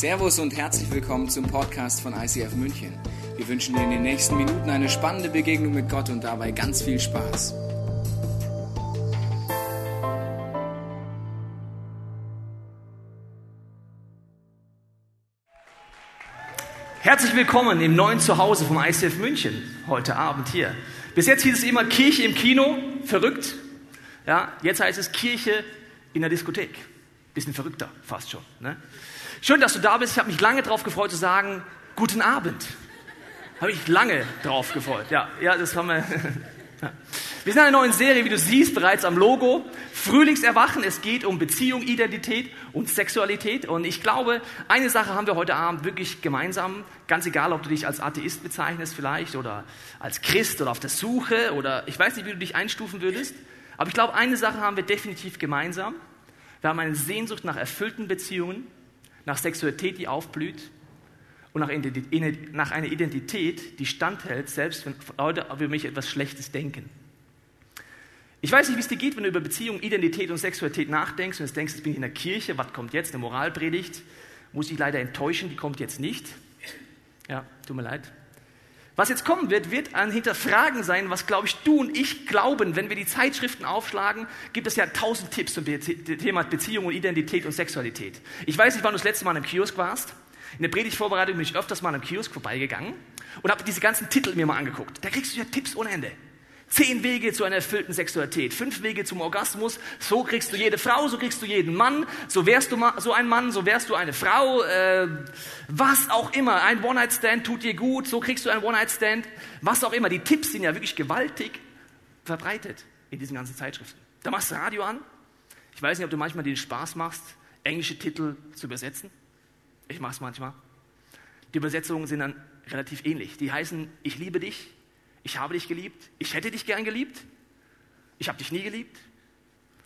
Servus und herzlich willkommen zum Podcast von ICF München. Wir wünschen dir in den nächsten Minuten eine spannende Begegnung mit Gott und dabei ganz viel Spaß. Herzlich willkommen im neuen Zuhause vom ICF München heute Abend hier. Bis jetzt hieß es immer Kirche im Kino, verrückt. Ja, jetzt heißt es Kirche in der Diskothek. Bisschen verrückter, fast schon. Ne? Schön, dass du da bist. Ich habe mich lange darauf gefreut zu sagen, guten Abend. Habe ich lange darauf gefreut. Ja, ja, das haben wir. Wir sind in einer neuen Serie, wie du siehst, bereits am Logo. Frühlingserwachen. Es geht um Beziehung, Identität und Sexualität. Und ich glaube, eine Sache haben wir heute Abend wirklich gemeinsam. Ganz egal, ob du dich als Atheist bezeichnest vielleicht oder als Christ oder auf der Suche oder ich weiß nicht, wie du dich einstufen würdest. Aber ich glaube, eine Sache haben wir definitiv gemeinsam. Wir haben eine Sehnsucht nach erfüllten Beziehungen, nach Sexualität, die aufblüht und nach, nach einer Identität, die standhält, selbst wenn Leute über mich etwas Schlechtes denken. Ich weiß nicht, wie es dir geht, wenn du über Beziehung, Identität und Sexualität nachdenkst und jetzt denkst, jetzt bin ich in der Kirche, was kommt jetzt? Eine Moralpredigt? Muss ich leider enttäuschen, die kommt jetzt nicht. Ja, tut mir leid. Was jetzt kommen wird, wird ein Hinterfragen sein, was, glaube ich, du und ich glauben. Wenn wir die Zeitschriften aufschlagen, gibt es ja tausend Tipps zum Thema Beziehung und Identität und Sexualität. Ich weiß nicht, wann du das letzte Mal im Kiosk warst. In der Predigtvorbereitung bin ich öfters mal im Kiosk vorbeigegangen und habe diese ganzen Titel mir mal angeguckt. Da kriegst du ja Tipps ohne Ende. Zehn Wege zu einer erfüllten Sexualität, fünf Wege zum Orgasmus, so kriegst du jede Frau, so kriegst du jeden Mann, so wärst du so ein Mann, so wärst du eine Frau, äh, was auch immer, ein One-Night-Stand tut dir gut, so kriegst du ein One-Night-Stand, was auch immer. Die Tipps sind ja wirklich gewaltig verbreitet in diesen ganzen Zeitschriften. Da machst du Radio an, ich weiß nicht, ob du manchmal den Spaß machst, englische Titel zu übersetzen. Ich mache es manchmal. Die Übersetzungen sind dann relativ ähnlich. Die heißen, ich liebe dich, ich habe dich geliebt. Ich hätte dich gern geliebt. Ich habe dich nie geliebt.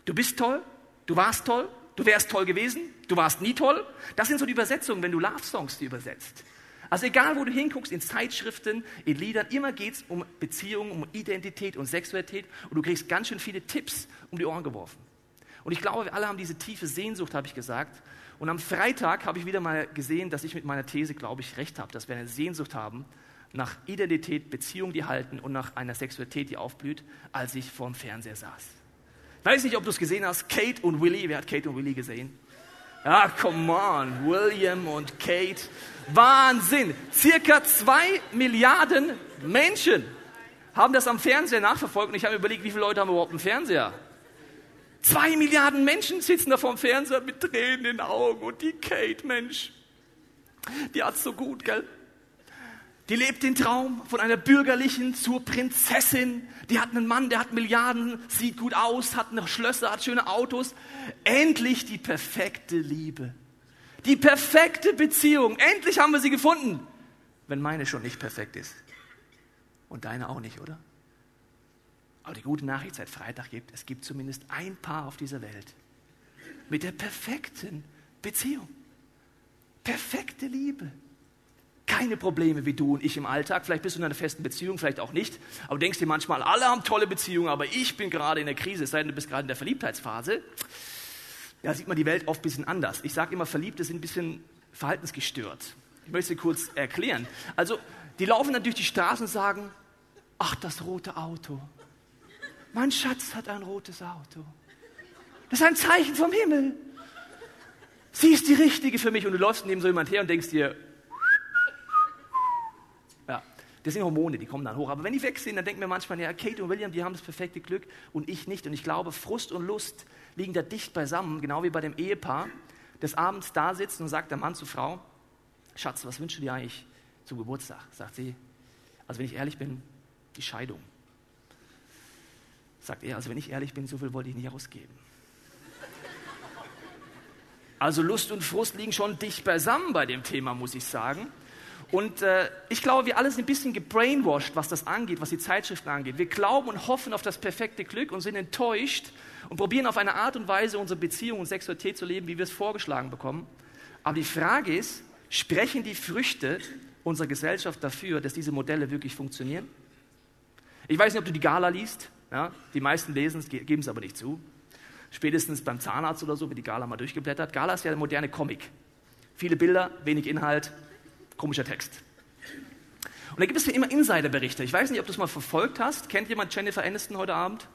Du bist toll. Du warst toll. Du wärst toll gewesen. Du warst nie toll. Das sind so die Übersetzungen, wenn du Love-Songs übersetzt. Also egal, wo du hinguckst, in Zeitschriften, in Liedern, immer geht es um Beziehungen, um Identität und Sexualität und du kriegst ganz schön viele Tipps um die Ohren geworfen. Und ich glaube, wir alle haben diese tiefe Sehnsucht, habe ich gesagt. Und am Freitag habe ich wieder mal gesehen, dass ich mit meiner These, glaube ich, recht habe, dass wir eine Sehnsucht haben nach Identität, Beziehung, die halten und nach einer Sexualität, die aufblüht, als ich vorm Fernseher saß. Ich weiß nicht, ob du es gesehen hast, Kate und Willie. Wer hat Kate und Willie gesehen? Ja, come on, William und Kate. Wahnsinn! Circa zwei Milliarden Menschen haben das am Fernseher nachverfolgt und ich habe überlegt, wie viele Leute haben überhaupt einen Fernseher? Zwei Milliarden Menschen sitzen da vorm Fernseher mit Tränen in den Augen und die Kate, Mensch, die hat's so gut, gell? Die lebt den Traum von einer bürgerlichen zur Prinzessin. Die hat einen Mann, der hat Milliarden, sieht gut aus, hat eine Schlösser, hat schöne Autos. Endlich die perfekte Liebe. Die perfekte Beziehung. Endlich haben wir sie gefunden. Wenn meine schon nicht perfekt ist. Und deine auch nicht, oder? Aber die gute Nachricht seit Freitag gibt, es gibt zumindest ein Paar auf dieser Welt mit der perfekten Beziehung. Perfekte Liebe keine Probleme wie du und ich im Alltag. Vielleicht bist du in einer festen Beziehung, vielleicht auch nicht. Aber denkst dir manchmal, alle haben tolle Beziehungen, aber ich bin gerade in der Krise, es sei denn, du bist gerade in der Verliebtheitsphase. Ja, sieht man die Welt oft ein bisschen anders. Ich sage immer, Verliebte sind ein bisschen verhaltensgestört. Ich möchte kurz erklären. Also, die laufen dann durch die Straße und sagen, ach, das rote Auto. Mein Schatz hat ein rotes Auto. Das ist ein Zeichen vom Himmel. Sie ist die Richtige für mich. Und du läufst neben so jemand her und denkst dir, das sind Hormone, die kommen dann hoch. Aber wenn die weg sind, dann denken wir manchmal, ja, Kate und William, die haben das perfekte Glück und ich nicht. Und ich glaube, Frust und Lust liegen da dicht beisammen, genau wie bei dem Ehepaar, das abends da sitzt und sagt der Mann zur Frau, Schatz, was wünschst du dir eigentlich zum Geburtstag? Sagt sie, also wenn ich ehrlich bin, die Scheidung. Sagt er, also wenn ich ehrlich bin, so viel wollte ich nicht ausgeben. Also Lust und Frust liegen schon dicht beisammen bei dem Thema, muss ich sagen. Und äh, ich glaube, wir alle sind ein bisschen gebrainwashed, was das angeht, was die Zeitschriften angeht. Wir glauben und hoffen auf das perfekte Glück und sind enttäuscht und probieren auf eine Art und Weise unsere Beziehung und Sexualität zu leben, wie wir es vorgeschlagen bekommen. Aber die Frage ist, sprechen die Früchte unserer Gesellschaft dafür, dass diese Modelle wirklich funktionieren? Ich weiß nicht, ob du die Gala liest. Ja? Die meisten lesen es, geben es aber nicht zu. Spätestens beim Zahnarzt oder so wird die Gala mal durchgeblättert. Gala ist ja der moderne Comic. Viele Bilder, wenig Inhalt, komischer Text. Und da gibt es ja immer Insiderberichte. Ich weiß nicht, ob du es mal verfolgt hast. Kennt jemand Jennifer Aniston heute Abend?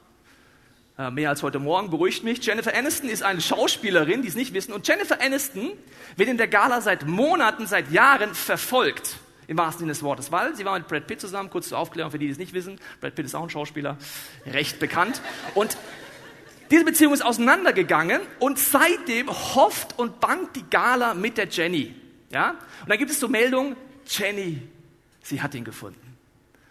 Äh, mehr als heute Morgen, beruhigt mich. Jennifer Aniston ist eine Schauspielerin, die es nicht wissen. Und Jennifer Aniston wird in der Gala seit Monaten, seit Jahren verfolgt. Im wahrsten Sinne des Wortes, weil sie war mit Brad Pitt zusammen, kurz zur Aufklärung für die, die es nicht wissen. Brad Pitt ist auch ein Schauspieler, recht bekannt. Und diese Beziehung ist auseinandergegangen und seitdem hofft und bangt die Gala mit der Jenny. Ja? Und dann gibt es so Meldungen, Jenny, sie hat ihn gefunden.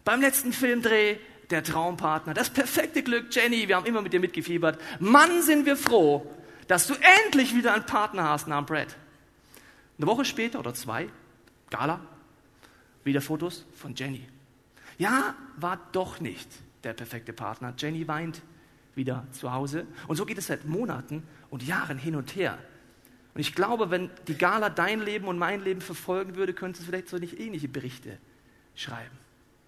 Beim letzten Filmdreh, der Traumpartner, das perfekte Glück, Jenny, wir haben immer mit dir mitgefiebert. Mann, sind wir froh, dass du endlich wieder einen Partner hast nahm Brad. Eine Woche später oder zwei, Gala, wieder Fotos von Jenny. Ja, war doch nicht der perfekte Partner. Jenny weint wieder zu Hause. Und so geht es seit Monaten und Jahren hin und her. Und ich glaube, wenn die Gala dein Leben und mein Leben verfolgen würde, könnte es vielleicht so nicht ähnliche Berichte schreiben.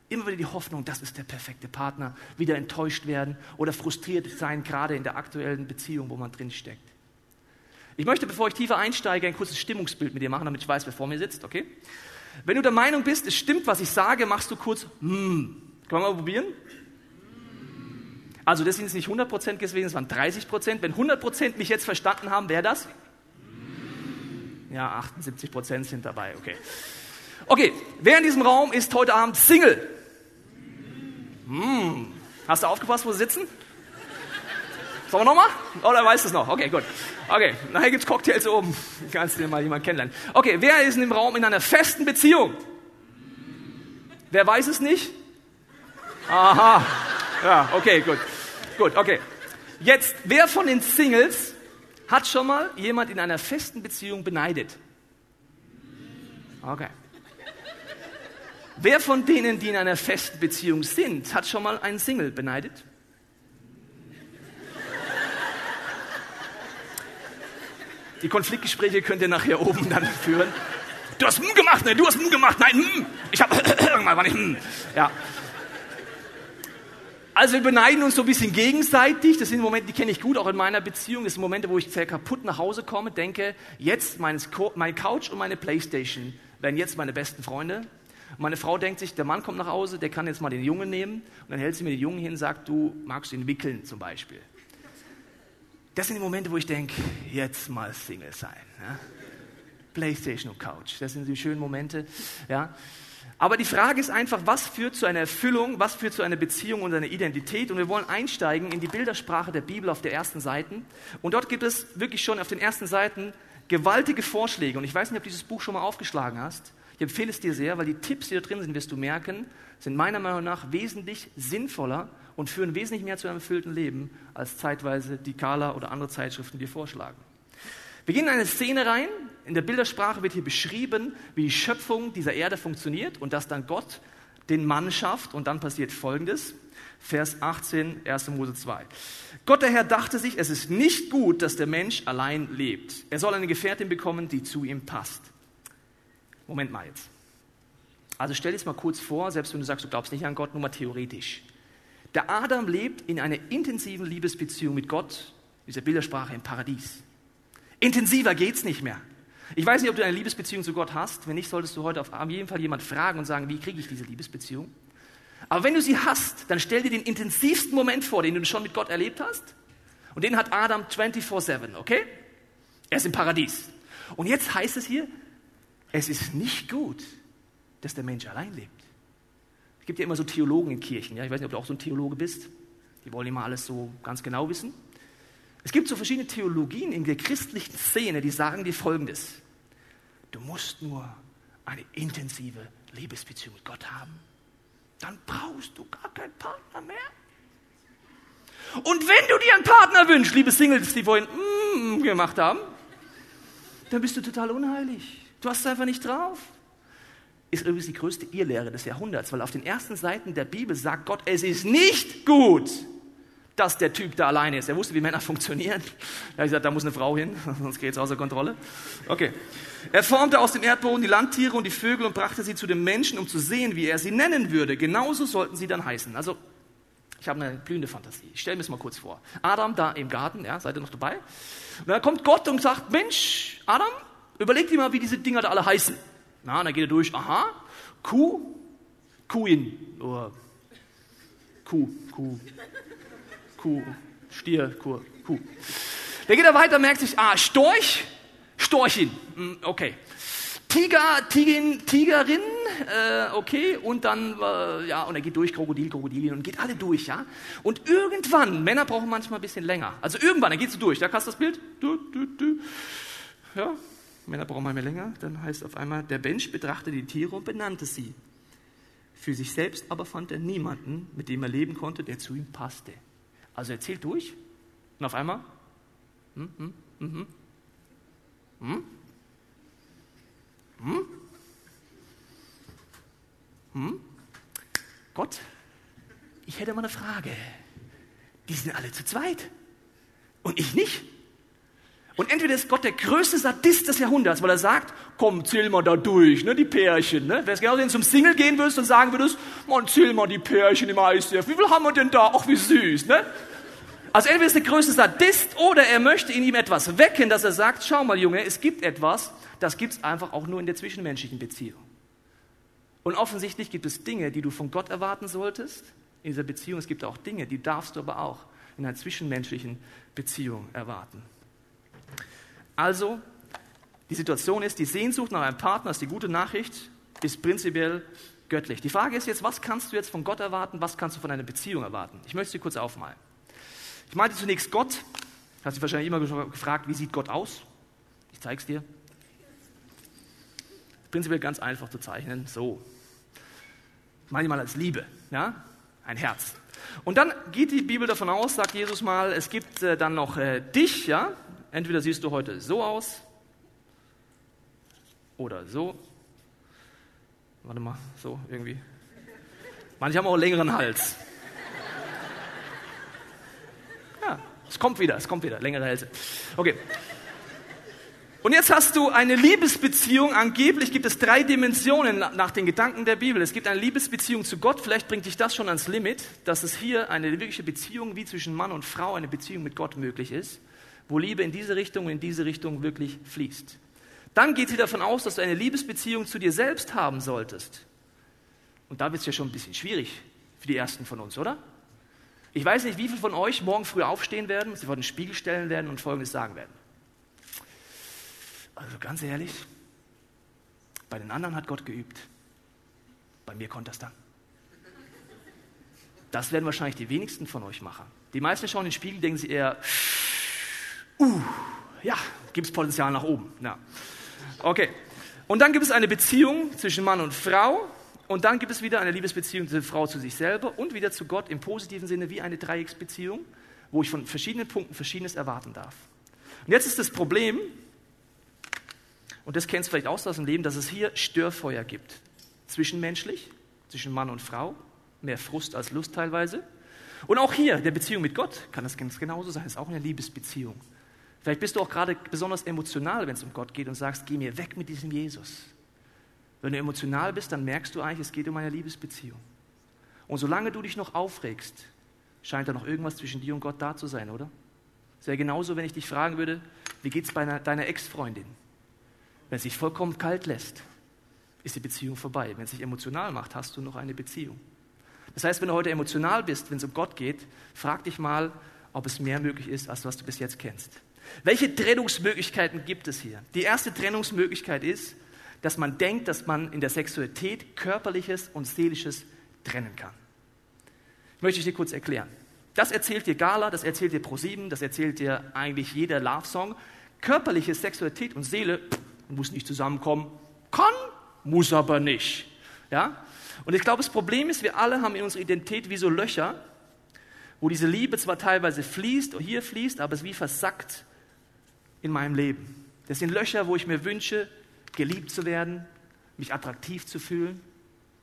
Immer wieder die Hoffnung, das ist der perfekte Partner, wieder enttäuscht werden oder frustriert sein, gerade in der aktuellen Beziehung, wo man drin steckt. Ich möchte, bevor ich tiefer einsteige, ein kurzes Stimmungsbild mit dir machen, damit ich weiß, wer vor mir sitzt, okay? Wenn du der Meinung bist, es stimmt, was ich sage, machst du kurz hm. Können wir mal probieren? Also das sind jetzt nicht 100% gewesen, es waren 30%. Wenn 100% mich jetzt verstanden haben, wäre das? Ja, 78% sind dabei, okay. Okay, wer in diesem Raum ist heute Abend Single? Hm. Hast du aufgepasst, wo sie sitzen? Sollen wir nochmal? Oder weißt du es noch? Okay, gut. Okay, nachher gibt es Cocktails oben. Kannst du dir mal jemand kennenlernen. Okay, wer ist in dem Raum in einer festen Beziehung? Wer weiß es nicht? Aha. Ja, okay, gut. Gut, okay. Jetzt, wer von den Singles hat schon mal jemand in einer festen Beziehung beneidet? Okay. Wer von denen, die in einer festen Beziehung sind, hat schon mal einen Single beneidet? Die Konfliktgespräche könnt ihr nachher oben dann führen. Du hast hm gemacht, ne? Du hast hm gemacht, nein, hm. Ich habe irgendwann war nicht hm. Ja. Also wir beneiden uns so ein bisschen gegenseitig. Das sind Momente, die kenne ich gut, auch in meiner Beziehung. Das sind Momente, wo ich sehr kaputt nach Hause komme, denke, jetzt mein, mein Couch und meine Playstation werden jetzt meine besten Freunde. Und meine Frau denkt sich, der Mann kommt nach Hause, der kann jetzt mal den Jungen nehmen. Und dann hält sie mir den Jungen hin und sagt, du magst ihn wickeln zum Beispiel. Das sind die Momente, wo ich denke, jetzt mal Single sein. Ja? Playstation und Couch, das sind die schönen Momente. Ja? Aber die Frage ist einfach, was führt zu einer Erfüllung, was führt zu einer Beziehung und einer Identität? Und wir wollen einsteigen in die Bildersprache der Bibel auf der ersten Seite. Und dort gibt es wirklich schon auf den ersten Seiten gewaltige Vorschläge. Und ich weiß nicht, ob du dieses Buch schon mal aufgeschlagen hast. Ich empfehle es dir sehr, weil die Tipps, die da drin sind, wirst du merken, sind meiner Meinung nach wesentlich sinnvoller und führen wesentlich mehr zu einem erfüllten Leben, als zeitweise die Kala oder andere Zeitschriften dir vorschlagen. Wir gehen in eine Szene rein. In der Bildersprache wird hier beschrieben, wie die Schöpfung dieser Erde funktioniert und dass dann Gott den Mann schafft. Und dann passiert Folgendes. Vers 18, 1. Mose 2. Gott der Herr dachte sich, es ist nicht gut, dass der Mensch allein lebt. Er soll eine Gefährtin bekommen, die zu ihm passt. Moment mal jetzt. Also stell dir es mal kurz vor, selbst wenn du sagst, du glaubst nicht an Gott, nur mal theoretisch. Der Adam lebt in einer intensiven Liebesbeziehung mit Gott, dieser Bildersprache im Paradies. Intensiver geht's nicht mehr. Ich weiß nicht, ob du eine Liebesbeziehung zu Gott hast. Wenn nicht, solltest du heute auf jeden Fall jemand fragen und sagen, wie kriege ich diese Liebesbeziehung? Aber wenn du sie hast, dann stell dir den intensivsten Moment vor, den du schon mit Gott erlebt hast. Und den hat Adam 24-7, okay? Er ist im Paradies. Und jetzt heißt es hier, es ist nicht gut, dass der Mensch allein lebt gibt ja immer so Theologen in Kirchen. Ja? Ich weiß nicht, ob du auch so ein Theologe bist. Die wollen immer alles so ganz genau wissen. Es gibt so verschiedene Theologien in der christlichen Szene, die sagen dir Folgendes. Du musst nur eine intensive Liebesbeziehung mit Gott haben. Dann brauchst du gar keinen Partner mehr. Und wenn du dir einen Partner wünschst, liebe Singles, die vorhin mm, gemacht haben, dann bist du total unheilig. Du hast es einfach nicht drauf ist übrigens die größte Irrlehre des Jahrhunderts, weil auf den ersten Seiten der Bibel sagt Gott, es ist nicht gut, dass der Typ da alleine ist. Er wusste, wie Männer funktionieren. Er hat gesagt, da muss eine Frau hin, sonst geht es außer Kontrolle. Okay. Er formte aus dem Erdboden die Landtiere und die Vögel und brachte sie zu dem Menschen, um zu sehen, wie er sie nennen würde. Genauso sollten sie dann heißen. Also, ich habe eine blühende Fantasie. Ich stelle mir das mal kurz vor. Adam da im Garten, ja, seid ihr noch dabei? Und dann kommt Gott und sagt, Mensch, Adam, Überleg dir mal, wie diese Dinger da alle heißen. Na, dann geht er durch. Aha, Kuh, Kuhin. Oder Kuh, Kuh, Kuh, Stier, Kuh, Kuh. Dann geht er weiter, merkt sich, ah, Storch, Storchin. Hm, okay. Tiger, Tigin, Tigerin, äh, okay, und dann, äh, ja, und er geht durch, Krokodil, Krokodilin, und geht alle durch, ja. Und irgendwann, Männer brauchen manchmal ein bisschen länger, also irgendwann, dann geht du durch, da hast du das Bild, du, du, du. ja, Männer brauchen manchmal länger, dann heißt auf einmal, der Mensch betrachtete die Tiere und benannte sie. Für sich selbst aber fand er niemanden, mit dem er leben konnte, der zu ihm passte. Also er zählt durch, und auf einmal, hm, hm, hm, hm, hm, hm? Hm? Gott, ich hätte mal eine Frage. Die sind alle zu zweit. Und ich nicht. Und entweder ist Gott der größte Sadist des Jahrhunderts, weil er sagt, komm, zähl mal da durch, ne, die Pärchen. Ne? Wenn es genauso zum Single gehen würdest und sagen würdest, man, zähl mal die Pärchen im ICF. Wie viel haben wir denn da? Ach, wie süß. Ne? Also entweder ist der größte Sadist oder er möchte in ihm etwas wecken, dass er sagt, schau mal Junge, es gibt etwas, das gibt es einfach auch nur in der zwischenmenschlichen Beziehung. Und offensichtlich gibt es Dinge, die du von Gott erwarten solltest in dieser Beziehung. Es gibt auch Dinge, die darfst du aber auch in einer zwischenmenschlichen Beziehung erwarten. Also, die Situation ist, die Sehnsucht nach einem Partner ist die gute Nachricht, ist prinzipiell göttlich. Die Frage ist jetzt, was kannst du jetzt von Gott erwarten, was kannst du von einer Beziehung erwarten? Ich möchte sie kurz aufmalen. Ich meinte zunächst Gott. Hast dich wahrscheinlich immer gefragt, wie sieht Gott aus? Ich zeige es dir. Prinzipiell ganz einfach zu zeichnen. So. Meine mal als Liebe. Ja? Ein Herz. Und dann geht die Bibel davon aus, sagt Jesus mal, es gibt äh, dann noch äh, dich. Ja? Entweder siehst du heute so aus oder so. Warte mal, so irgendwie. Manche haben auch längeren Hals. Es kommt wieder, es kommt wieder, längere Hälse. Okay. Und jetzt hast du eine Liebesbeziehung. Angeblich gibt es drei Dimensionen nach den Gedanken der Bibel. Es gibt eine Liebesbeziehung zu Gott. Vielleicht bringt dich das schon ans Limit, dass es hier eine wirkliche Beziehung wie zwischen Mann und Frau, eine Beziehung mit Gott möglich ist, wo Liebe in diese Richtung und in diese Richtung wirklich fließt. Dann geht sie davon aus, dass du eine Liebesbeziehung zu dir selbst haben solltest. Und da wird es ja schon ein bisschen schwierig für die ersten von uns, oder? Ich weiß nicht, wie viele von euch morgen früh aufstehen werden, sie vor den Spiegel stellen werden und Folgendes sagen werden. Also ganz ehrlich, bei den anderen hat Gott geübt. Bei mir konnte das dann. Das werden wahrscheinlich die wenigsten von euch machen. Die meisten schauen in den Spiegel, denken sie eher, uh, ja, gibt es Potenzial nach oben. Ja. Okay. Und dann gibt es eine Beziehung zwischen Mann und Frau, und dann gibt es wieder eine Liebesbeziehung der Frau zu sich selber und wieder zu Gott im positiven Sinne wie eine Dreiecksbeziehung, wo ich von verschiedenen Punkten Verschiedenes erwarten darf. Und jetzt ist das Problem, und das kennst du vielleicht auch aus dem Leben, dass es hier Störfeuer gibt. Zwischenmenschlich, zwischen Mann und Frau, mehr Frust als Lust teilweise. Und auch hier, der Beziehung mit Gott, kann das ganz genauso sein, ist auch eine Liebesbeziehung. Vielleicht bist du auch gerade besonders emotional, wenn es um Gott geht und sagst, geh mir weg mit diesem Jesus. Wenn du emotional bist, dann merkst du eigentlich, es geht um eine Liebesbeziehung. Und solange du dich noch aufregst, scheint da noch irgendwas zwischen dir und Gott da zu sein, oder? Es wäre genauso, wenn ich dich fragen würde, wie geht es bei einer, deiner Ex-Freundin? Wenn es sich vollkommen kalt lässt, ist die Beziehung vorbei. Wenn es sich emotional macht, hast du noch eine Beziehung. Das heißt, wenn du heute emotional bist, wenn es um Gott geht, frag dich mal, ob es mehr möglich ist, als was du bis jetzt kennst. Welche Trennungsmöglichkeiten gibt es hier? Die erste Trennungsmöglichkeit ist, dass man denkt, dass man in der Sexualität körperliches und seelisches trennen kann. Möchte ich dir kurz erklären. Das erzählt dir Gala, das erzählt dir ProSieben, das erzählt dir eigentlich jeder Love-Song. Körperliche Sexualität und Seele pff, muss nicht zusammenkommen. Kann, muss aber nicht. Ja? Und ich glaube, das Problem ist, wir alle haben in unserer Identität wie so Löcher, wo diese Liebe zwar teilweise fließt, hier fließt, aber es wie versackt in meinem Leben. Das sind Löcher, wo ich mir wünsche, geliebt zu werden, mich attraktiv zu fühlen,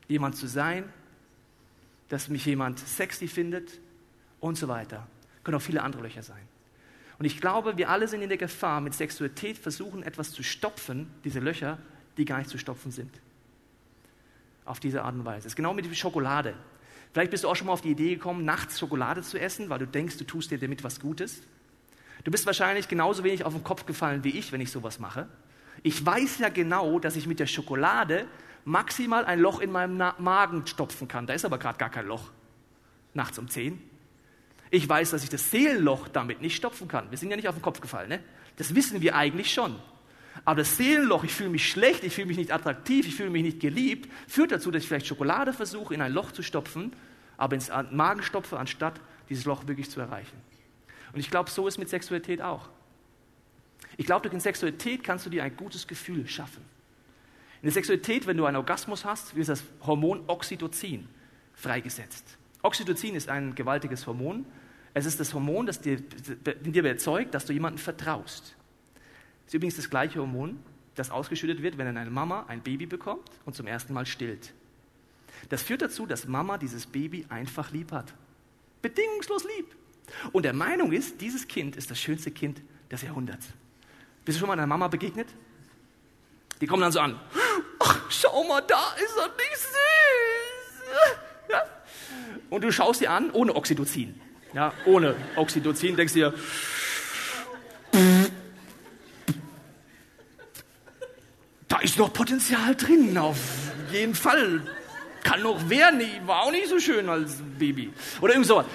jemand zu sein, dass mich jemand sexy findet und so weiter. Können auch viele andere Löcher sein. Und ich glaube, wir alle sind in der Gefahr, mit Sexualität versuchen, etwas zu stopfen, diese Löcher, die gar nicht zu stopfen sind. Auf diese Art und Weise. Das ist genau mit Schokolade. Vielleicht bist du auch schon mal auf die Idee gekommen, nachts Schokolade zu essen, weil du denkst, du tust dir damit was Gutes. Du bist wahrscheinlich genauso wenig auf den Kopf gefallen wie ich, wenn ich sowas mache. Ich weiß ja genau, dass ich mit der Schokolade maximal ein Loch in meinem Magen stopfen kann. Da ist aber gerade gar kein Loch. Nachts um 10. Ich weiß, dass ich das Seelenloch damit nicht stopfen kann. Wir sind ja nicht auf den Kopf gefallen, ne? Das wissen wir eigentlich schon. Aber das Seelenloch, ich fühle mich schlecht, ich fühle mich nicht attraktiv, ich fühle mich nicht geliebt, führt dazu, dass ich vielleicht Schokolade versuche, in ein Loch zu stopfen, aber ins Magen stopfe, anstatt dieses Loch wirklich zu erreichen. Und ich glaube, so ist mit Sexualität auch. Ich glaube, durch Sexualität kannst du dir ein gutes Gefühl schaffen. In der Sexualität, wenn du einen Orgasmus hast, wird das Hormon Oxytocin freigesetzt. Oxytocin ist ein gewaltiges Hormon. Es ist das Hormon, das dir, in dir erzeugt, dass du jemandem vertraust. Es ist übrigens das gleiche Hormon, das ausgeschüttet wird, wenn eine Mama ein Baby bekommt und zum ersten Mal stillt. Das führt dazu, dass Mama dieses Baby einfach lieb hat. Bedingungslos lieb. Und der Meinung ist, dieses Kind ist das schönste Kind des Jahrhunderts. Bist du schon mal einer Mama begegnet? Die kommen dann so an. Ach, schau mal, da ist er nicht süß. Ja? Und du schaust sie an ohne Oxytocin. Ja, ohne Oxytocin denkst du dir, da ist noch Potenzial drin, auf jeden Fall. Kann noch werden, war auch nicht so schön als Baby. Oder irgend sowas.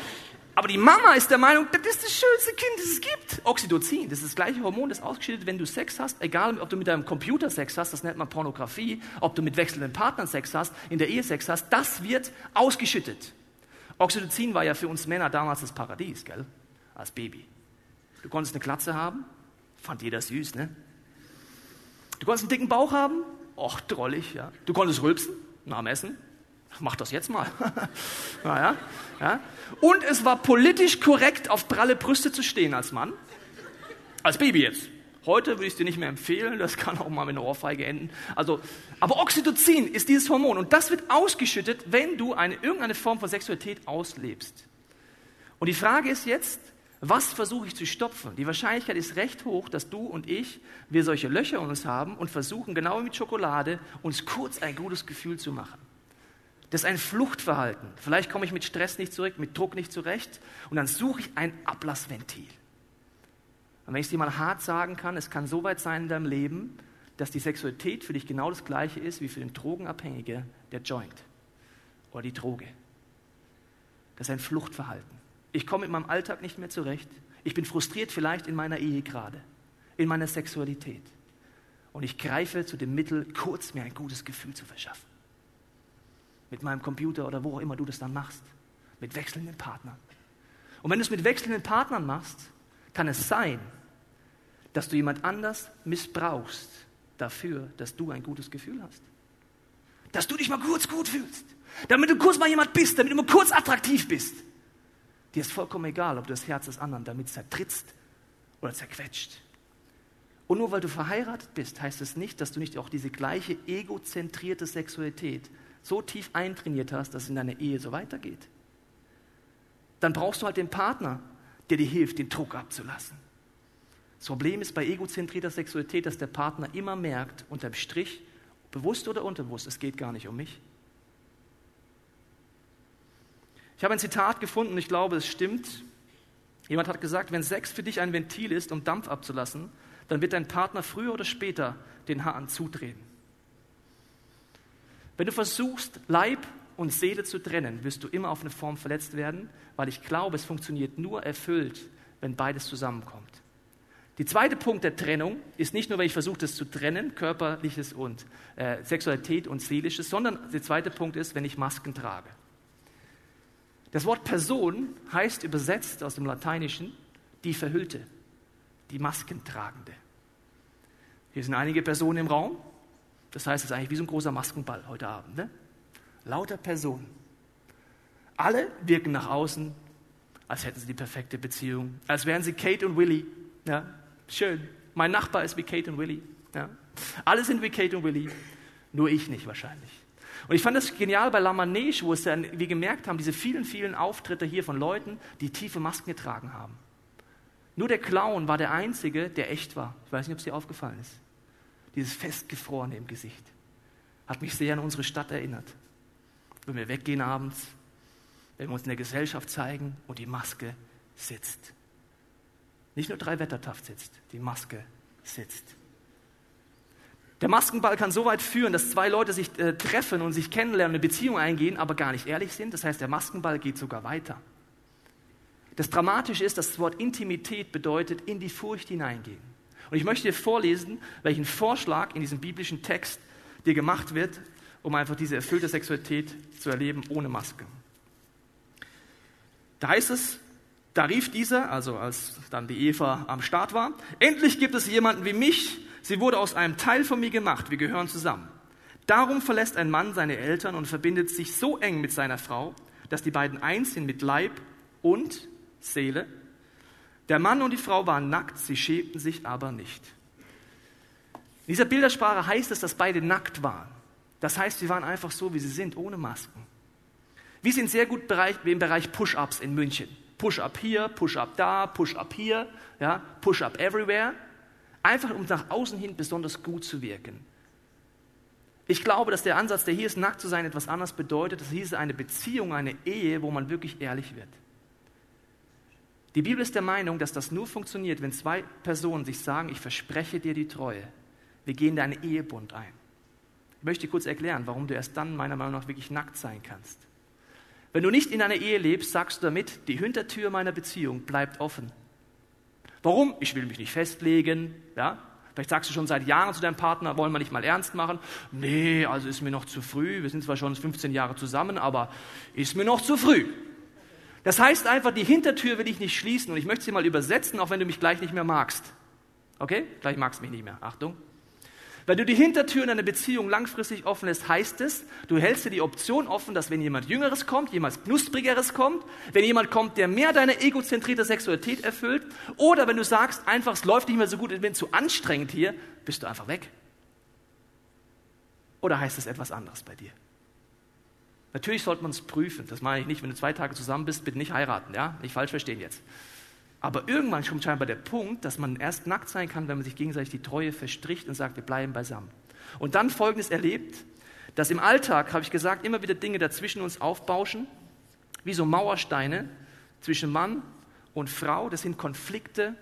Aber die Mama ist der Meinung, das ist das schönste Kind, das es gibt. Oxytocin, das ist das gleiche Hormon, das ausgeschüttet, wenn du Sex hast, egal ob du mit deinem Computer Sex hast, das nennt man Pornografie, ob du mit wechselnden Partnern Sex hast, in der Ehe Sex hast, das wird ausgeschüttet. Oxytocin war ja für uns Männer damals das Paradies, gell? Als Baby. Du konntest eine Klatze haben, fand jeder süß, ne? Du konntest einen dicken Bauch haben, och, drollig, ja. Du konntest rülpsen, nach dem Essen, mach das jetzt mal. naja, ja. Und es war politisch korrekt, auf pralle Brüste zu stehen als Mann. Als Baby jetzt. Heute würde ich es dir nicht mehr empfehlen, das kann auch mal mit einer Ohrfeige enden. Also, aber Oxytocin ist dieses Hormon und das wird ausgeschüttet, wenn du eine, irgendeine Form von Sexualität auslebst. Und die Frage ist jetzt, was versuche ich zu stopfen? Die Wahrscheinlichkeit ist recht hoch, dass du und ich, wir solche Löcher in uns haben und versuchen, genau wie mit Schokolade, uns kurz ein gutes Gefühl zu machen. Das ist ein Fluchtverhalten. Vielleicht komme ich mit Stress nicht zurück, mit Druck nicht zurecht und dann suche ich ein Ablassventil. Und wenn ich es dir mal hart sagen kann, es kann so weit sein in deinem Leben, dass die Sexualität für dich genau das gleiche ist wie für den Drogenabhängige der Joint oder die Droge. Das ist ein Fluchtverhalten. Ich komme mit meinem Alltag nicht mehr zurecht. Ich bin frustriert vielleicht in meiner Ehe gerade, in meiner Sexualität. Und ich greife zu dem Mittel, kurz mir ein gutes Gefühl zu verschaffen mit meinem Computer oder wo auch immer du das dann machst, mit wechselnden Partnern. Und wenn du es mit wechselnden Partnern machst, kann es sein, dass du jemand anders missbrauchst dafür, dass du ein gutes Gefühl hast. Dass du dich mal kurz gut fühlst. Damit du kurz mal jemand bist, damit du mal kurz attraktiv bist. Dir ist vollkommen egal, ob du das Herz des anderen damit zertrittst oder zerquetscht. Und nur weil du verheiratet bist, heißt es nicht, dass du nicht auch diese gleiche egozentrierte Sexualität so tief eintrainiert hast, dass es in deiner Ehe so weitergeht. Dann brauchst du halt den Partner, der dir hilft, den Druck abzulassen. Das Problem ist bei egozentrierter Sexualität, dass der Partner immer merkt, unterm Strich, bewusst oder unterbewusst, es geht gar nicht um mich. Ich habe ein Zitat gefunden, ich glaube, es stimmt. Jemand hat gesagt, wenn Sex für dich ein Ventil ist, um Dampf abzulassen, dann wird dein Partner früher oder später den Hahn zudrehen. Wenn du versuchst, Leib und Seele zu trennen, wirst du immer auf eine Form verletzt werden, weil ich glaube, es funktioniert nur erfüllt, wenn beides zusammenkommt. Der zweite Punkt der Trennung ist nicht nur, wenn ich versuche, das zu trennen, körperliches und äh, Sexualität und seelisches, sondern der zweite Punkt ist, wenn ich Masken trage. Das Wort Person heißt übersetzt aus dem Lateinischen die Verhüllte, die Maskentragende. Hier sind einige Personen im Raum, das heißt, es ist eigentlich wie so ein großer Maskenball heute Abend. Ne? Lauter Personen. Alle wirken nach außen, als hätten sie die perfekte Beziehung, als wären sie Kate und Willy. Ja? Schön. Mein Nachbar ist wie Kate und Willy. Ja? Alle sind wie Kate und Willy, nur ich nicht wahrscheinlich. Und ich fand das genial bei La Manege, wo es dann, wir gemerkt haben, diese vielen, vielen Auftritte hier von Leuten, die tiefe Masken getragen haben. Nur der Clown war der Einzige, der echt war. Ich weiß nicht, ob es dir aufgefallen ist dieses Festgefrorene im Gesicht. Hat mich sehr an unsere Stadt erinnert. Wenn wir weggehen abends, wenn wir uns in der Gesellschaft zeigen und die Maske sitzt. Nicht nur drei Wettertaft sitzt, die Maske sitzt. Der Maskenball kann so weit führen, dass zwei Leute sich äh, treffen und sich kennenlernen, eine Beziehung eingehen, aber gar nicht ehrlich sind. Das heißt, der Maskenball geht sogar weiter. Das Dramatische ist, dass das Wort Intimität bedeutet, in die Furcht hineingehen. Und ich möchte dir vorlesen, welchen Vorschlag in diesem biblischen Text dir gemacht wird, um einfach diese erfüllte Sexualität zu erleben ohne Maske. Da heißt es, da rief dieser, also als dann die Eva am Start war, endlich gibt es jemanden wie mich, sie wurde aus einem Teil von mir gemacht, wir gehören zusammen. Darum verlässt ein Mann seine Eltern und verbindet sich so eng mit seiner Frau, dass die beiden eins sind mit Leib und Seele. Der Mann und die Frau waren nackt, sie schämten sich aber nicht. In dieser Bildersprache heißt es, dass beide nackt waren. Das heißt, sie waren einfach so, wie sie sind, ohne Masken. Wir sind sehr gut im Bereich Push-Ups in München. Push-up hier, Push-up da, Push-up hier, ja, Push-up everywhere. Einfach um nach außen hin besonders gut zu wirken. Ich glaube, dass der Ansatz, der hier ist, nackt zu sein, etwas anderes bedeutet. Das ist eine Beziehung, eine Ehe, wo man wirklich ehrlich wird. Die Bibel ist der Meinung, dass das nur funktioniert, wenn zwei Personen sich sagen, ich verspreche dir die Treue. Wir gehen deinen Ehebund ein. Ich möchte kurz erklären, warum du erst dann meiner Meinung nach wirklich nackt sein kannst. Wenn du nicht in einer Ehe lebst, sagst du damit, die Hintertür meiner Beziehung bleibt offen. Warum? Ich will mich nicht festlegen. Ja? Vielleicht sagst du schon seit Jahren zu deinem Partner, wollen wir nicht mal ernst machen? Nee, also ist mir noch zu früh. Wir sind zwar schon 15 Jahre zusammen, aber ist mir noch zu früh. Das heißt einfach, die Hintertür will ich nicht schließen und ich möchte sie mal übersetzen, auch wenn du mich gleich nicht mehr magst. Okay? Gleich magst du mich nicht mehr. Achtung. Wenn du die Hintertür in einer Beziehung langfristig offen lässt, heißt es, du hältst dir die Option offen, dass wenn jemand Jüngeres kommt, jemand Knusprigeres kommt, wenn jemand kommt, der mehr deine egozentrierte Sexualität erfüllt, oder wenn du sagst, einfach, es läuft nicht mehr so gut, ich bin zu anstrengend hier, bist du einfach weg. Oder heißt es etwas anderes bei dir? Natürlich sollte man es prüfen. Das meine ich nicht, wenn du zwei Tage zusammen bist, bitte nicht heiraten, ja? Nicht falsch verstehen jetzt. Aber irgendwann kommt scheinbar der Punkt, dass man erst nackt sein kann, wenn man sich gegenseitig die Treue verstricht und sagt, wir bleiben beisammen. Und dann Folgendes erlebt, dass im Alltag, habe ich gesagt, immer wieder Dinge dazwischen uns aufbauschen, wie so Mauersteine zwischen Mann und Frau. Das sind Konflikte,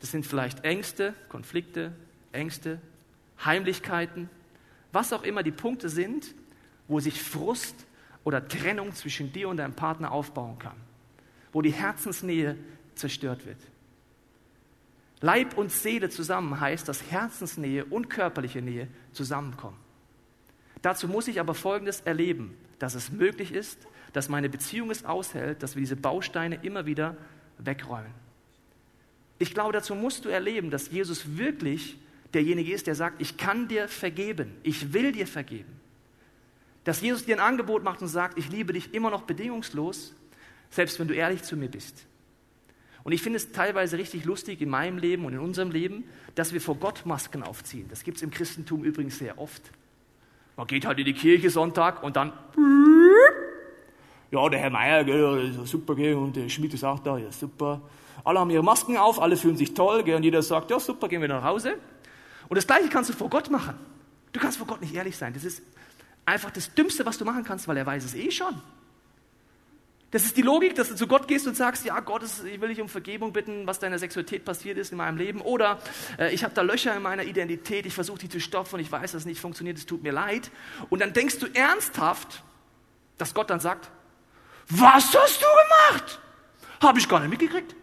das sind vielleicht Ängste, Konflikte, Ängste, Heimlichkeiten, was auch immer die Punkte sind, wo sich Frust oder Trennung zwischen dir und deinem Partner aufbauen kann, wo die Herzensnähe zerstört wird. Leib und Seele zusammen heißt, dass Herzensnähe und körperliche Nähe zusammenkommen. Dazu muss ich aber Folgendes erleben, dass es möglich ist, dass meine Beziehung es aushält, dass wir diese Bausteine immer wieder wegräumen. Ich glaube, dazu musst du erleben, dass Jesus wirklich derjenige ist, der sagt, ich kann dir vergeben, ich will dir vergeben. Dass Jesus dir ein Angebot macht und sagt, ich liebe dich immer noch bedingungslos, selbst wenn du ehrlich zu mir bist. Und ich finde es teilweise richtig lustig in meinem Leben und in unserem Leben, dass wir vor Gott Masken aufziehen. Das gibt es im Christentum übrigens sehr oft. Man geht halt in die Kirche Sonntag und dann, ja, der Herr Meier, super, und der Schmidt ist auch da, ja, super. Alle haben ihre Masken auf, alle fühlen sich toll, und jeder sagt, ja, super, gehen wir nach Hause. Und das Gleiche kannst du vor Gott machen. Du kannst vor Gott nicht ehrlich sein. Das ist einfach das Dümmste, was du machen kannst, weil er weiß es eh schon. Das ist die Logik, dass du zu Gott gehst und sagst, ja Gott, ich will dich um Vergebung bitten, was deiner Sexualität passiert ist in meinem Leben. Oder äh, ich habe da Löcher in meiner Identität, ich versuche die zu stopfen und ich weiß, dass es nicht funktioniert, es tut mir leid. Und dann denkst du ernsthaft, dass Gott dann sagt, was hast du gemacht? Habe ich gar nicht mitgekriegt.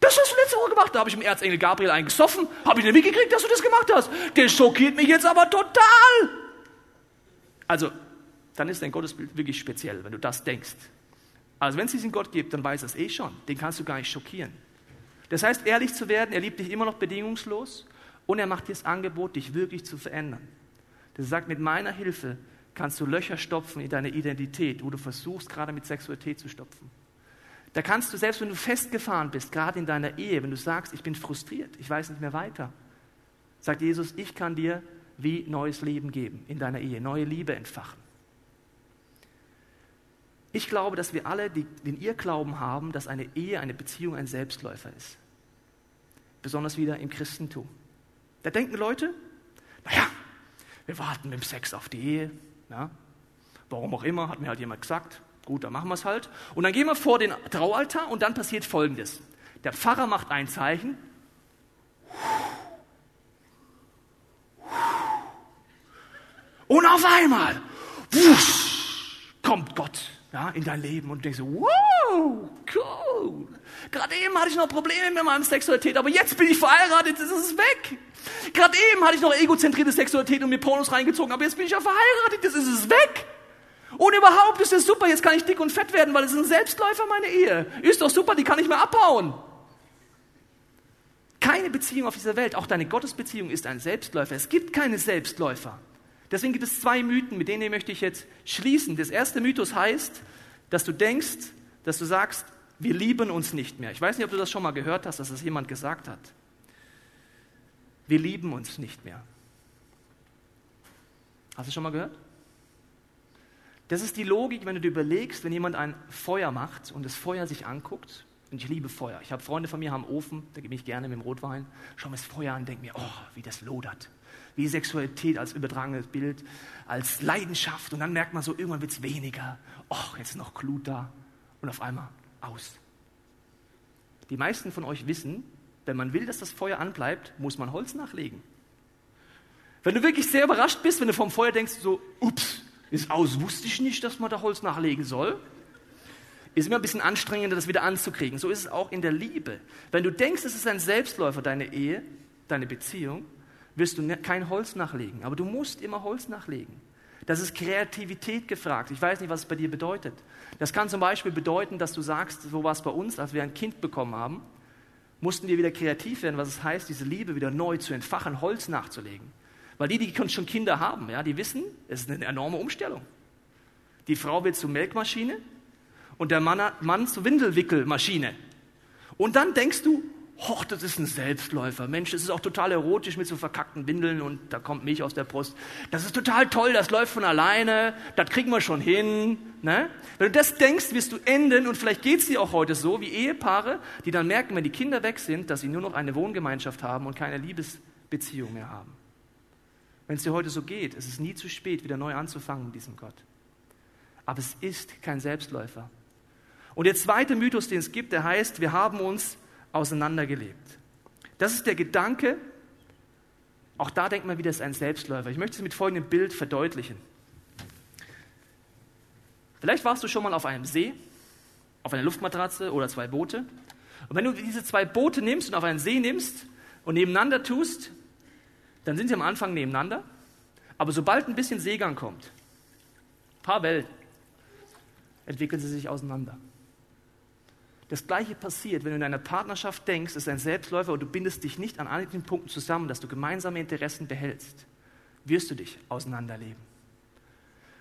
Das hast du letzte Woche gemacht. Da habe ich im Erzengel Gabriel eingesoffen. Habe ich nicht mitgekriegt, dass du das gemacht hast. Der schockiert mich jetzt aber total. Also, dann ist dein Gottesbild wirklich speziell, wenn du das denkst. Also, wenn es diesen Gott gibt, dann weiß er es eh schon. Den kannst du gar nicht schockieren. Das heißt, ehrlich zu werden, er liebt dich immer noch bedingungslos und er macht dir das Angebot, dich wirklich zu verändern. Er sagt, mit meiner Hilfe kannst du Löcher stopfen in deine Identität, wo du versuchst, gerade mit Sexualität zu stopfen. Da kannst du, selbst wenn du festgefahren bist, gerade in deiner Ehe, wenn du sagst, ich bin frustriert, ich weiß nicht mehr weiter, sagt Jesus, ich kann dir wie neues Leben geben in deiner Ehe, neue Liebe entfachen. Ich glaube, dass wir alle die, den Irrglauben haben, dass eine Ehe, eine Beziehung ein Selbstläufer ist. Besonders wieder im Christentum. Da denken Leute, naja, wir warten mit dem Sex auf die Ehe. Ja, warum auch immer, hat mir halt jemand gesagt. Gut, dann machen wir es halt. Und dann gehen wir vor den Traualtar und dann passiert Folgendes. Der Pfarrer macht ein Zeichen Und auf einmal, wusch, kommt Gott ja, in dein Leben und denkst, wow, cool. Gerade eben hatte ich noch Probleme mit meiner Sexualität, aber jetzt bin ich verheiratet, jetzt ist es weg. Gerade eben hatte ich noch egozentrierte Sexualität und mir Pornos reingezogen, aber jetzt bin ich ja verheiratet, jetzt ist es weg. Und überhaupt ist es super, jetzt kann ich dick und fett werden, weil es ist ein Selbstläufer, meine Ehe. Ist doch super, die kann ich mehr abhauen. Keine Beziehung auf dieser Welt, auch deine Gottesbeziehung ist ein Selbstläufer. Es gibt keine Selbstläufer. Deswegen gibt es zwei Mythen, mit denen möchte ich jetzt schließen. Das erste Mythos heißt, dass du denkst, dass du sagst, wir lieben uns nicht mehr. Ich weiß nicht, ob du das schon mal gehört hast, dass das jemand gesagt hat. Wir lieben uns nicht mehr. Hast du schon mal gehört? Das ist die Logik, wenn du dir überlegst, wenn jemand ein Feuer macht und das Feuer sich anguckt. Und ich liebe Feuer. Ich habe Freunde von mir, haben Ofen, da gebe ich gerne mit dem Rotwein. Schau mir das Feuer an denke mir, oh, wie das lodert. Wie Sexualität als übertragenes Bild, als Leidenschaft. Und dann merkt man so, irgendwann wird es weniger. Oh, jetzt noch Glut da. Und auf einmal aus. Die meisten von euch wissen, wenn man will, dass das Feuer anbleibt, muss man Holz nachlegen. Wenn du wirklich sehr überrascht bist, wenn du vom Feuer denkst, so, ups, ist aus, wusste ich nicht, dass man da Holz nachlegen soll. Ist immer ein bisschen anstrengender, das wieder anzukriegen. So ist es auch in der Liebe. Wenn du denkst, es ist ein Selbstläufer, deine Ehe, deine Beziehung, wirst du ne, kein Holz nachlegen. Aber du musst immer Holz nachlegen. Das ist Kreativität gefragt. Ich weiß nicht, was es bei dir bedeutet. Das kann zum Beispiel bedeuten, dass du sagst, so war es bei uns, als wir ein Kind bekommen haben, mussten wir wieder kreativ werden, was es heißt, diese Liebe wieder neu zu entfachen, Holz nachzulegen. Weil die, die schon Kinder haben, ja, die wissen, es ist eine enorme Umstellung. Die Frau wird zur Melkmaschine und der Mann, Mann zur Windelwickelmaschine. Und dann denkst du, hoch, das ist ein Selbstläufer. Mensch, das ist auch total erotisch mit so verkackten Windeln und da kommt Milch aus der Brust. Das ist total toll, das läuft von alleine, das kriegen wir schon hin. Ne? Wenn du das denkst, wirst du enden und vielleicht geht es dir auch heute so, wie Ehepaare, die dann merken, wenn die Kinder weg sind, dass sie nur noch eine Wohngemeinschaft haben und keine Liebesbeziehung mehr haben. Wenn es dir heute so geht, es ist nie zu spät, wieder neu anzufangen mit diesem Gott. Aber es ist kein Selbstläufer. Und der zweite Mythos, den es gibt, der heißt, wir haben uns auseinandergelebt. Das ist der Gedanke, auch da denkt man wieder, es ist ein Selbstläufer. Ich möchte es mit folgendem Bild verdeutlichen. Vielleicht warst du schon mal auf einem See, auf einer Luftmatratze oder zwei Boote. Und wenn du diese zwei Boote nimmst und auf einen See nimmst und nebeneinander tust, dann sind sie am Anfang nebeneinander, aber sobald ein bisschen Seegang kommt, paar Wellen, entwickeln sie sich auseinander. Das Gleiche passiert, wenn du in einer Partnerschaft denkst, es ist ein Selbstläufer und du bindest dich nicht an einigen Punkten zusammen, dass du gemeinsame Interessen behältst, wirst du dich auseinanderleben.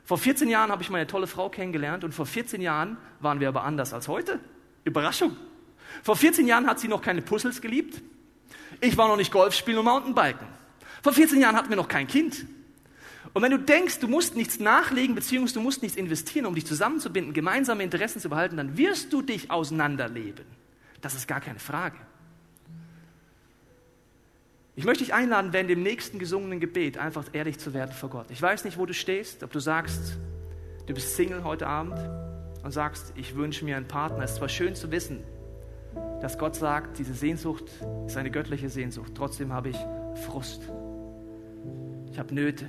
Vor 14 Jahren habe ich meine tolle Frau kennengelernt und vor 14 Jahren waren wir aber anders als heute. Überraschung. Vor 14 Jahren hat sie noch keine Puzzles geliebt. Ich war noch nicht Golf spielen und Mountainbiken. Vor 14 Jahren hatten wir noch kein Kind. Und wenn du denkst, du musst nichts nachlegen, beziehungsweise du musst nichts investieren, um dich zusammenzubinden, gemeinsame Interessen zu behalten, dann wirst du dich auseinanderleben. Das ist gar keine Frage. Ich möchte dich einladen, während dem nächsten gesungenen Gebet einfach ehrlich zu werden vor Gott. Ich weiß nicht, wo du stehst, ob du sagst, du bist Single heute Abend und sagst, ich wünsche mir einen Partner. Es ist zwar schön zu wissen, dass Gott sagt, diese Sehnsucht ist eine göttliche Sehnsucht. Trotzdem habe ich Frust ich habe Nöte,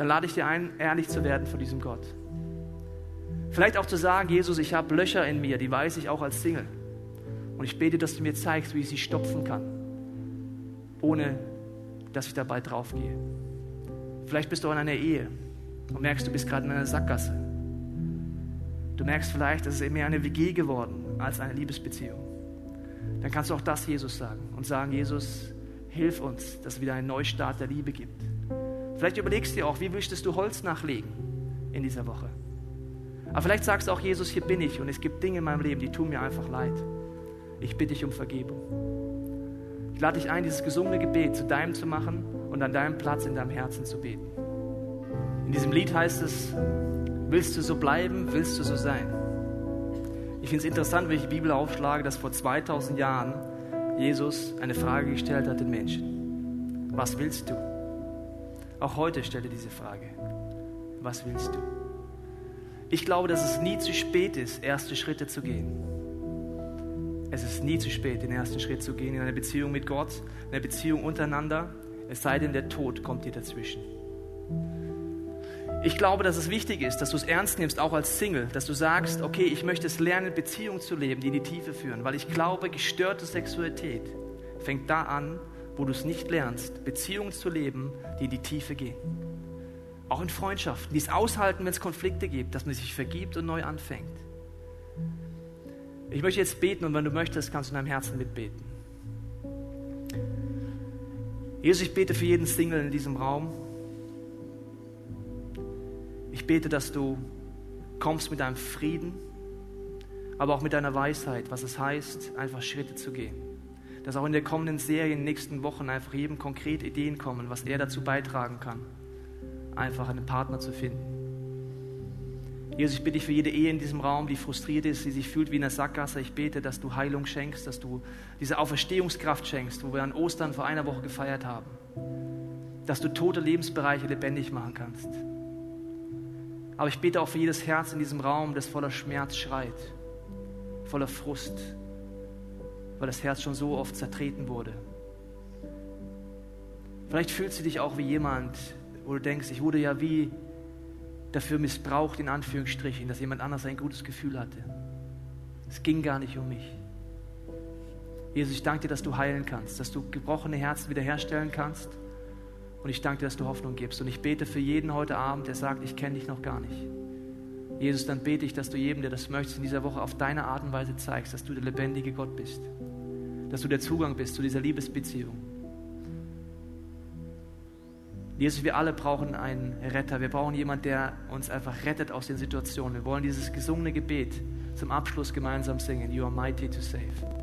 dann lade ich dir ein, ehrlich zu werden vor diesem Gott. Vielleicht auch zu sagen, Jesus, ich habe Löcher in mir, die weiß ich auch als Single. Und ich bete, dass du mir zeigst, wie ich sie stopfen kann, ohne dass ich dabei draufgehe. Vielleicht bist du in einer Ehe und merkst, du bist gerade in einer Sackgasse. Du merkst vielleicht, es ist mehr eine WG geworden als eine Liebesbeziehung. Dann kannst du auch das Jesus sagen und sagen, Jesus, Hilf uns, dass es wieder einen Neustart der Liebe gibt. Vielleicht überlegst du dir auch, wie möchtest du Holz nachlegen in dieser Woche. Aber vielleicht sagst du auch, Jesus, hier bin ich und es gibt Dinge in meinem Leben, die tun mir einfach leid. Ich bitte dich um Vergebung. Ich lade dich ein, dieses gesungene Gebet zu deinem zu machen und an deinem Platz in deinem Herzen zu beten. In diesem Lied heißt es, willst du so bleiben, willst du so sein? Ich finde es interessant, wenn ich die Bibel aufschlage, dass vor 2000 Jahren Jesus eine Frage gestellt hat den Menschen. Was willst du? Auch heute stellt er diese Frage. Was willst du? Ich glaube, dass es nie zu spät ist, erste Schritte zu gehen. Es ist nie zu spät, den ersten Schritt zu gehen in eine Beziehung mit Gott, in eine Beziehung untereinander, es sei denn, der Tod kommt dir dazwischen. Ich glaube, dass es wichtig ist, dass du es ernst nimmst, auch als Single, dass du sagst, okay, ich möchte es lernen, Beziehungen zu leben, die in die Tiefe führen, weil ich glaube, gestörte Sexualität fängt da an, wo du es nicht lernst, Beziehungen zu leben, die in die Tiefe gehen. Auch in Freundschaften, die es aushalten, wenn es Konflikte gibt, dass man sich vergibt und neu anfängt. Ich möchte jetzt beten und wenn du möchtest, kannst du in deinem Herzen mitbeten. Jesus, ich bete für jeden Single in diesem Raum. Ich bete, dass du kommst mit deinem Frieden, aber auch mit deiner Weisheit, was es heißt, einfach Schritte zu gehen. Dass auch in der kommenden Serie, in den nächsten Wochen einfach jedem konkret Ideen kommen, was er dazu beitragen kann, einfach einen Partner zu finden. Jesus, ich bitte dich für jede Ehe in diesem Raum, die frustriert ist, die sich fühlt wie in der Sackgasse. Ich bete, dass du Heilung schenkst, dass du diese Auferstehungskraft schenkst, wo wir an Ostern vor einer Woche gefeiert haben. Dass du tote Lebensbereiche lebendig machen kannst. Aber ich bete auch für jedes Herz in diesem Raum, das voller Schmerz schreit, voller Frust, weil das Herz schon so oft zertreten wurde. Vielleicht fühlst du dich auch wie jemand, wo du denkst, ich wurde ja wie dafür missbraucht, in Anführungsstrichen, dass jemand anders ein gutes Gefühl hatte. Es ging gar nicht um mich. Jesus, ich danke dir, dass du heilen kannst, dass du gebrochene Herzen wiederherstellen kannst. Und ich danke dir, dass du Hoffnung gibst. Und ich bete für jeden heute Abend, der sagt, ich kenne dich noch gar nicht. Jesus, dann bete ich, dass du jedem, der das möchte, in dieser Woche auf deine Art und Weise zeigst, dass du der lebendige Gott bist. Dass du der Zugang bist zu dieser Liebesbeziehung. Jesus, wir alle brauchen einen Retter. Wir brauchen jemanden, der uns einfach rettet aus den Situationen. Wir wollen dieses gesungene Gebet zum Abschluss gemeinsam singen. You are mighty to save.